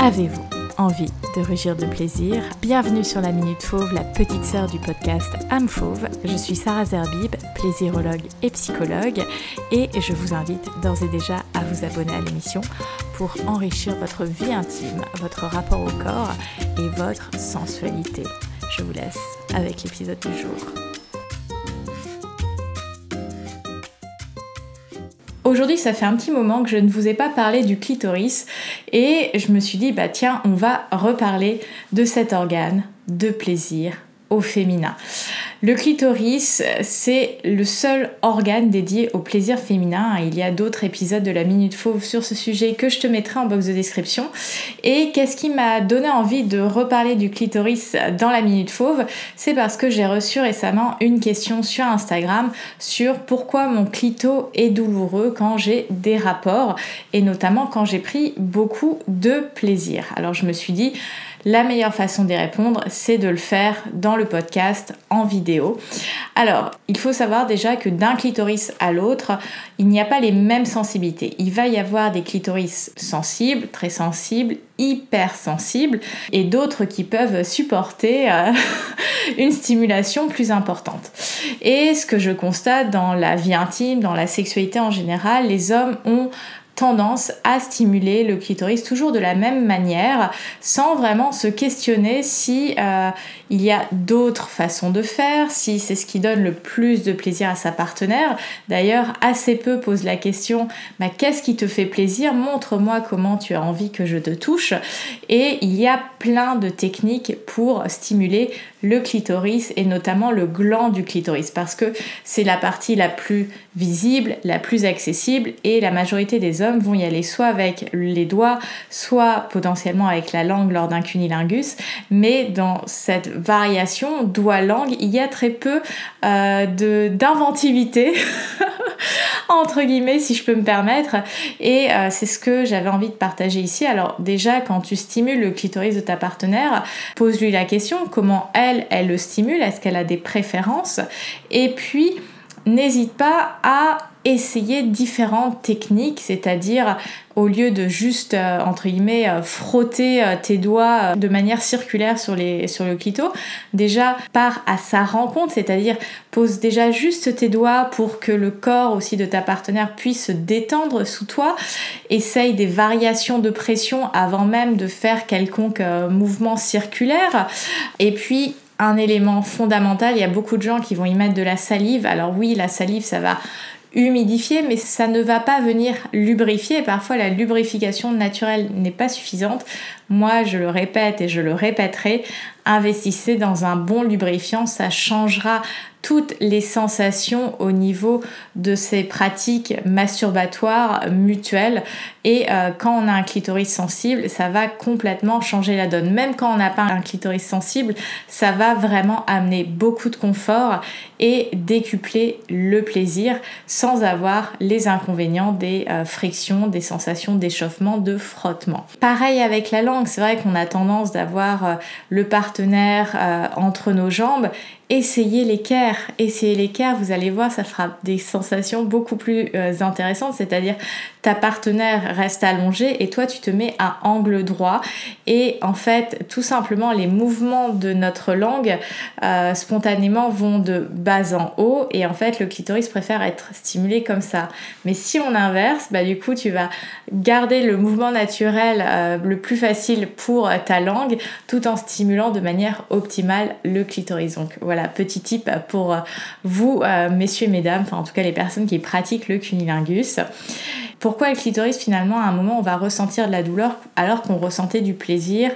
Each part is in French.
Avez-vous envie de rugir de plaisir? Bienvenue sur la Minute Fauve, la petite sœur du podcast Âme Fauve. Je suis Sarah Zerbib, plaisirologue et psychologue, et je vous invite d'ores et déjà à vous abonner à l'émission pour enrichir votre vie intime, votre rapport au corps et votre sensualité. Je vous laisse avec l'épisode du jour. Aujourd'hui, ça fait un petit moment que je ne vous ai pas parlé du clitoris et je me suis dit, bah tiens, on va reparler de cet organe de plaisir au féminin. Le clitoris, c'est le seul organe dédié au plaisir féminin. Il y a d'autres épisodes de la Minute Fauve sur ce sujet que je te mettrai en box de description. Et qu'est-ce qui m'a donné envie de reparler du clitoris dans la Minute Fauve? C'est parce que j'ai reçu récemment une question sur Instagram sur pourquoi mon clito est douloureux quand j'ai des rapports et notamment quand j'ai pris beaucoup de plaisir. Alors je me suis dit, la meilleure façon d'y répondre, c'est de le faire dans le podcast en vidéo. Alors, il faut savoir déjà que d'un clitoris à l'autre, il n'y a pas les mêmes sensibilités. Il va y avoir des clitoris sensibles, très sensibles, hypersensibles, et d'autres qui peuvent supporter euh, une stimulation plus importante. Et ce que je constate dans la vie intime, dans la sexualité en général, les hommes ont tendance à stimuler le clitoris toujours de la même manière sans vraiment se questionner si euh, il y a d'autres façons de faire, si c'est ce qui donne le plus de plaisir à sa partenaire. D'ailleurs, assez peu pose la question bah, qu'est-ce qui te fait plaisir? Montre-moi comment tu as envie que je te touche. Et il y a plein de techniques pour stimuler le clitoris et notamment le gland du clitoris parce que c'est la partie la plus visible, la plus accessible et la majorité des hommes vont y aller soit avec les doigts, soit potentiellement avec la langue lors d'un cunilingus. Mais dans cette variation doigt-langue, il y a très peu euh, d'inventivité. entre guillemets si je peux me permettre et euh, c'est ce que j'avais envie de partager ici alors déjà quand tu stimules le clitoris de ta partenaire pose-lui la question comment elle elle le stimule? Est-ce qu'elle a des préférences? Et puis n'hésite pas à essayer différentes techniques, c'est-à-dire au lieu de juste, euh, entre guillemets, euh, frotter euh, tes doigts de manière circulaire sur, le clito, déjà pars à sa rencontre, c'est-à-dire pose déjà juste tes doigts pour que le corps aussi de ta partenaire puisse se détendre sous toi, essaye des variations de pression avant même de faire quelconque mouvement circulaire, et puis un élément fondamental. Il y a beaucoup de gens qui vont y mettre de la salive. Alors oui, la salive, ça va humidifier, mais ça ne va pas venir lubrifier. Parfois, la lubrification naturelle n'est pas suffisante. Moi, je le répète et je le répéterai, investissez dans un bon lubrifiant, ça changera toutes les sensations au niveau de ces pratiques masturbatoires mutuelles. Et euh, quand on a un clitoris sensible, ça va complètement changer la donne. Même quand on n'a pas un clitoris sensible, ça va vraiment amener beaucoup de confort et décupler le plaisir sans avoir les inconvénients des euh, frictions, des sensations d'échauffement, de frottement. Pareil avec la langue, c'est vrai qu'on a tendance d'avoir euh, le partenaire entre nos jambes essayez l'équerre. Essayez l'équerre, vous allez voir, ça fera des sensations beaucoup plus euh, intéressantes. C'est-à-dire, ta partenaire reste allongée et toi, tu te mets à angle droit. Et en fait, tout simplement, les mouvements de notre langue euh, spontanément vont de bas en haut. Et en fait, le clitoris préfère être stimulé comme ça. Mais si on inverse, bah, du coup, tu vas garder le mouvement naturel euh, le plus facile pour ta langue tout en stimulant de manière optimale le clitoris. Donc voilà petit tip pour vous, euh, messieurs mesdames, enfin en tout cas les personnes qui pratiquent le cunilingus. Pourquoi le clitoris finalement à un moment on va ressentir de la douleur alors qu'on ressentait du plaisir?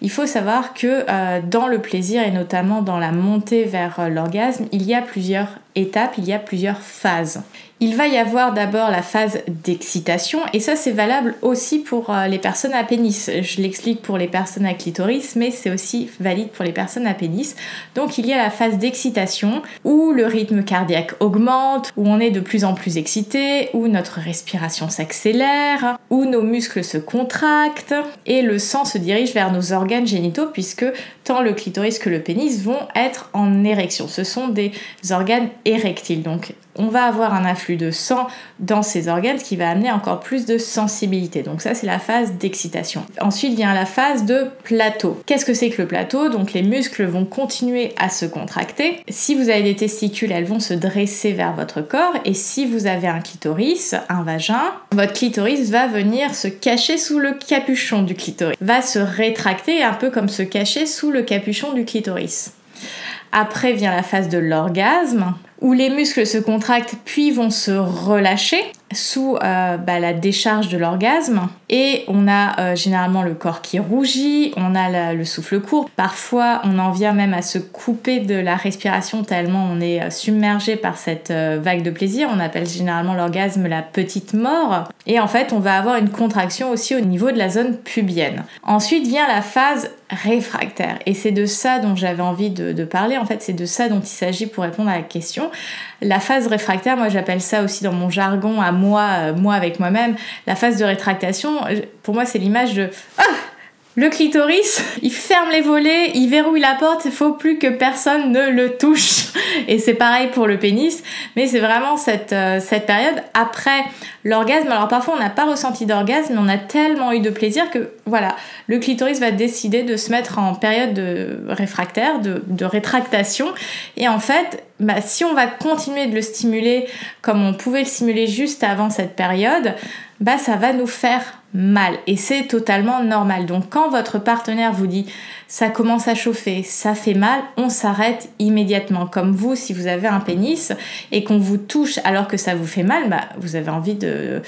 Il faut savoir que euh, dans le plaisir et notamment dans la montée vers euh, l'orgasme, il y a plusieurs étapes, il y a plusieurs phases. Il va y avoir d'abord la phase d'excitation et ça c'est valable aussi pour euh, les personnes à pénis. Je l'explique pour les personnes à clitoris mais c'est aussi valide pour les personnes à pénis. Donc il y a la phase d'excitation où le rythme cardiaque augmente, où on est de plus en plus excité, où notre respiration s'accélère, où nos muscles se contractent et le sang se dirige vers nos organes génitaux puisque tant le clitoris que le pénis vont être en érection. Ce sont des organes érectiles. Donc on va avoir un afflux de sang dans ces organes, qui va amener encore plus de sensibilité. Donc ça, c'est la phase d'excitation. Ensuite vient la phase de plateau. Qu'est-ce que c'est que le plateau? Donc les muscles vont continuer à se contracter. Si vous avez des testicules, elles vont se dresser vers votre corps. Et si vous avez un clitoris, un vagin, votre clitoris va venir se cacher sous le capuchon du clitoris, va se rétracter un peu comme se cacher sous le capuchon du clitoris. Après vient la phase de l'orgasme, où les muscles se contractent puis vont se relâcher sous euh, bah, la décharge de l'orgasme. Et on a euh, généralement le corps qui rougit, on a le souffle court. Parfois, on en vient même à se couper de la respiration tellement on est euh, submergé par cette vague de plaisir. On appelle généralement l'orgasme la petite mort. Et en fait, on va avoir une contraction aussi au niveau de la zone pubienne. Ensuite vient la phase réfractaire. Et c'est de ça dont j'avais envie de, parler. En fait, c'est de ça dont il s'agit pour répondre à la question. La phase réfractaire, moi j'appelle ça aussi dans mon jargon à moi, euh, moi avec moi-même, la phase de rétractation, pour moi c'est l'image de ah le clitoris, il ferme les volets, il verrouille la porte, il faut plus que personne ne le touche. Et c'est pareil pour le pénis, mais c'est vraiment cette, euh, cette période après l'orgasme. Alors parfois on n'a pas ressenti d'orgasme, mais on a tellement eu de plaisir que voilà, le clitoris va décider de se mettre en période de réfractaire, de, de rétractation. Et en fait, bah, si on va continuer de le stimuler comme on pouvait le stimuler juste avant cette période, bah ça va nous faire mal et c'est totalement normal. Donc quand votre partenaire vous dit ça commence à chauffer, ça fait mal, on s'arrête immédiatement. Comme vous, si vous avez un pénis et qu'on vous touche alors que ça vous fait mal, bah, vous avez envie de,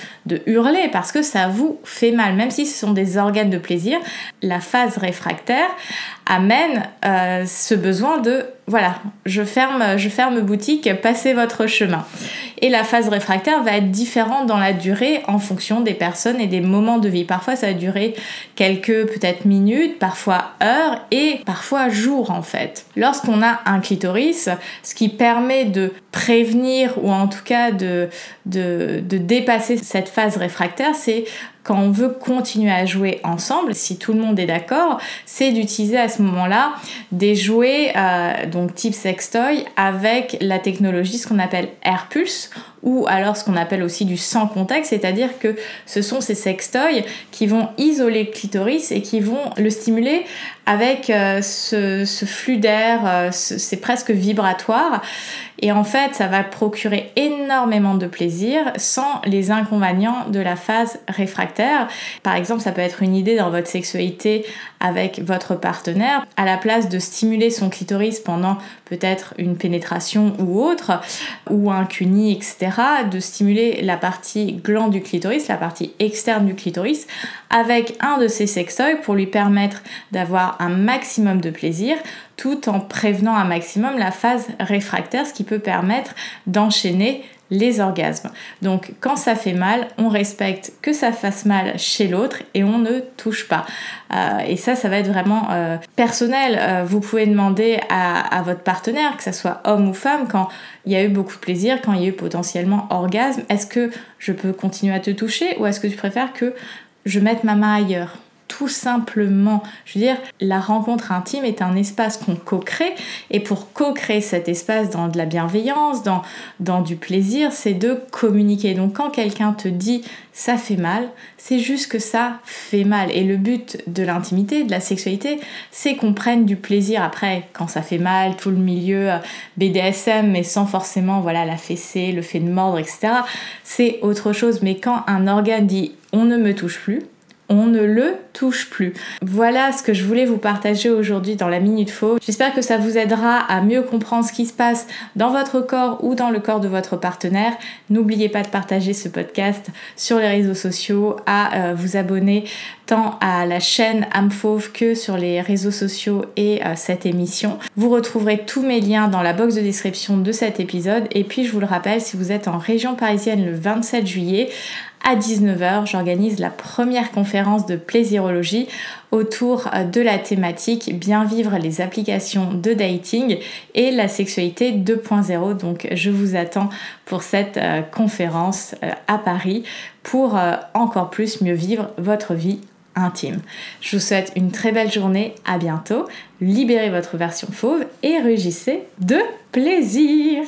hurler parce que ça vous fait mal. Même si ce sont des organes de plaisir, la phase réfractaire amène euh, ce besoin de voilà, je ferme, je ferme boutique, passez votre chemin. Et la phase réfractaire va être différente dans la durée en fonction des personnes et des moments de vie. Parfois, ça va durer quelques peut-être minutes, parfois heures et parfois jours en fait. Lorsqu'on a un clitoris, ce qui permet de prévenir ou en tout cas de, dépasser cette phase réfractaire, c'est quand on veut continuer à jouer ensemble, si tout le monde est d'accord, c'est d'utiliser à ce moment-là des jouets euh, donc type sextoy avec la technologie ce qu'on appelle AirPulse ou alors ce qu'on appelle aussi du sans contact, c'est-à-dire que ce sont ces sextoys qui vont isoler le clitoris et qui vont le stimuler avec euh, ce, flux d'air, euh, c'est presque vibratoire. Et en fait, ça va procurer énormément de plaisir sans les inconvénients de la phase réfractaire. Par exemple, ça peut être une idée dans votre sexualité avec votre partenaire. À la place de stimuler son clitoris pendant peut-être une pénétration ou autre, ou un cuni, etc., de stimuler la partie gland du clitoris, la partie externe du clitoris, avec un de ces sextoys pour lui permettre d'avoir un maximum de plaisir tout en prévenant un maximum la phase réfractaire, ce qui peut permettre d'enchaîner les orgasmes. Donc quand ça fait mal, on respecte que ça fasse mal chez l'autre et on ne touche pas. Euh, et ça, ça va être vraiment euh, personnel. Euh, vous pouvez demander à, à, votre partenaire, que ce soit homme ou femme, quand il y a eu beaucoup de plaisir, quand il y a eu potentiellement orgasme, est-ce que je peux continuer à te toucher ou est-ce que tu préfères que je mette ma main ailleurs tout simplement. Je veux dire, la rencontre intime est un espace qu'on co-crée et pour co-créer cet espace dans de la bienveillance, dans, dans du plaisir, c'est de communiquer. Donc quand quelqu'un te dit ça fait mal, c'est juste que ça fait mal. Et le but de l'intimité, de la sexualité, c'est qu'on prenne du plaisir après quand ça fait mal, tout le milieu euh, BDSM, mais sans forcément voilà la fessée, le fait de mordre, etc. C'est autre chose. Mais quand un organe dit on ne me touche plus, on ne le touche plus. Voilà ce que je voulais vous partager aujourd'hui dans la Minute Faux. J'espère que ça vous aidera à mieux comprendre ce qui se passe dans votre corps ou dans le corps de votre partenaire. N'oubliez pas de partager ce podcast sur les réseaux sociaux, à euh, vous abonner tant à la chaîne Amfauve que sur les réseaux sociaux et euh, cette émission. Vous retrouverez tous mes liens dans la box de description de cet épisode. Et puis je vous le rappelle, si vous êtes en région parisienne le 27 juillet, à 19h, j'organise la première conférence de plaisirologie autour euh, de la thématique bien vivre les applications de dating et la sexualité 2.0. Donc je vous attends pour cette euh, conférence euh, à Paris pour encore plus mieux vivre votre vie intime. Je vous souhaite une très belle journée, à bientôt, libérez votre version fauve et rugissez de plaisir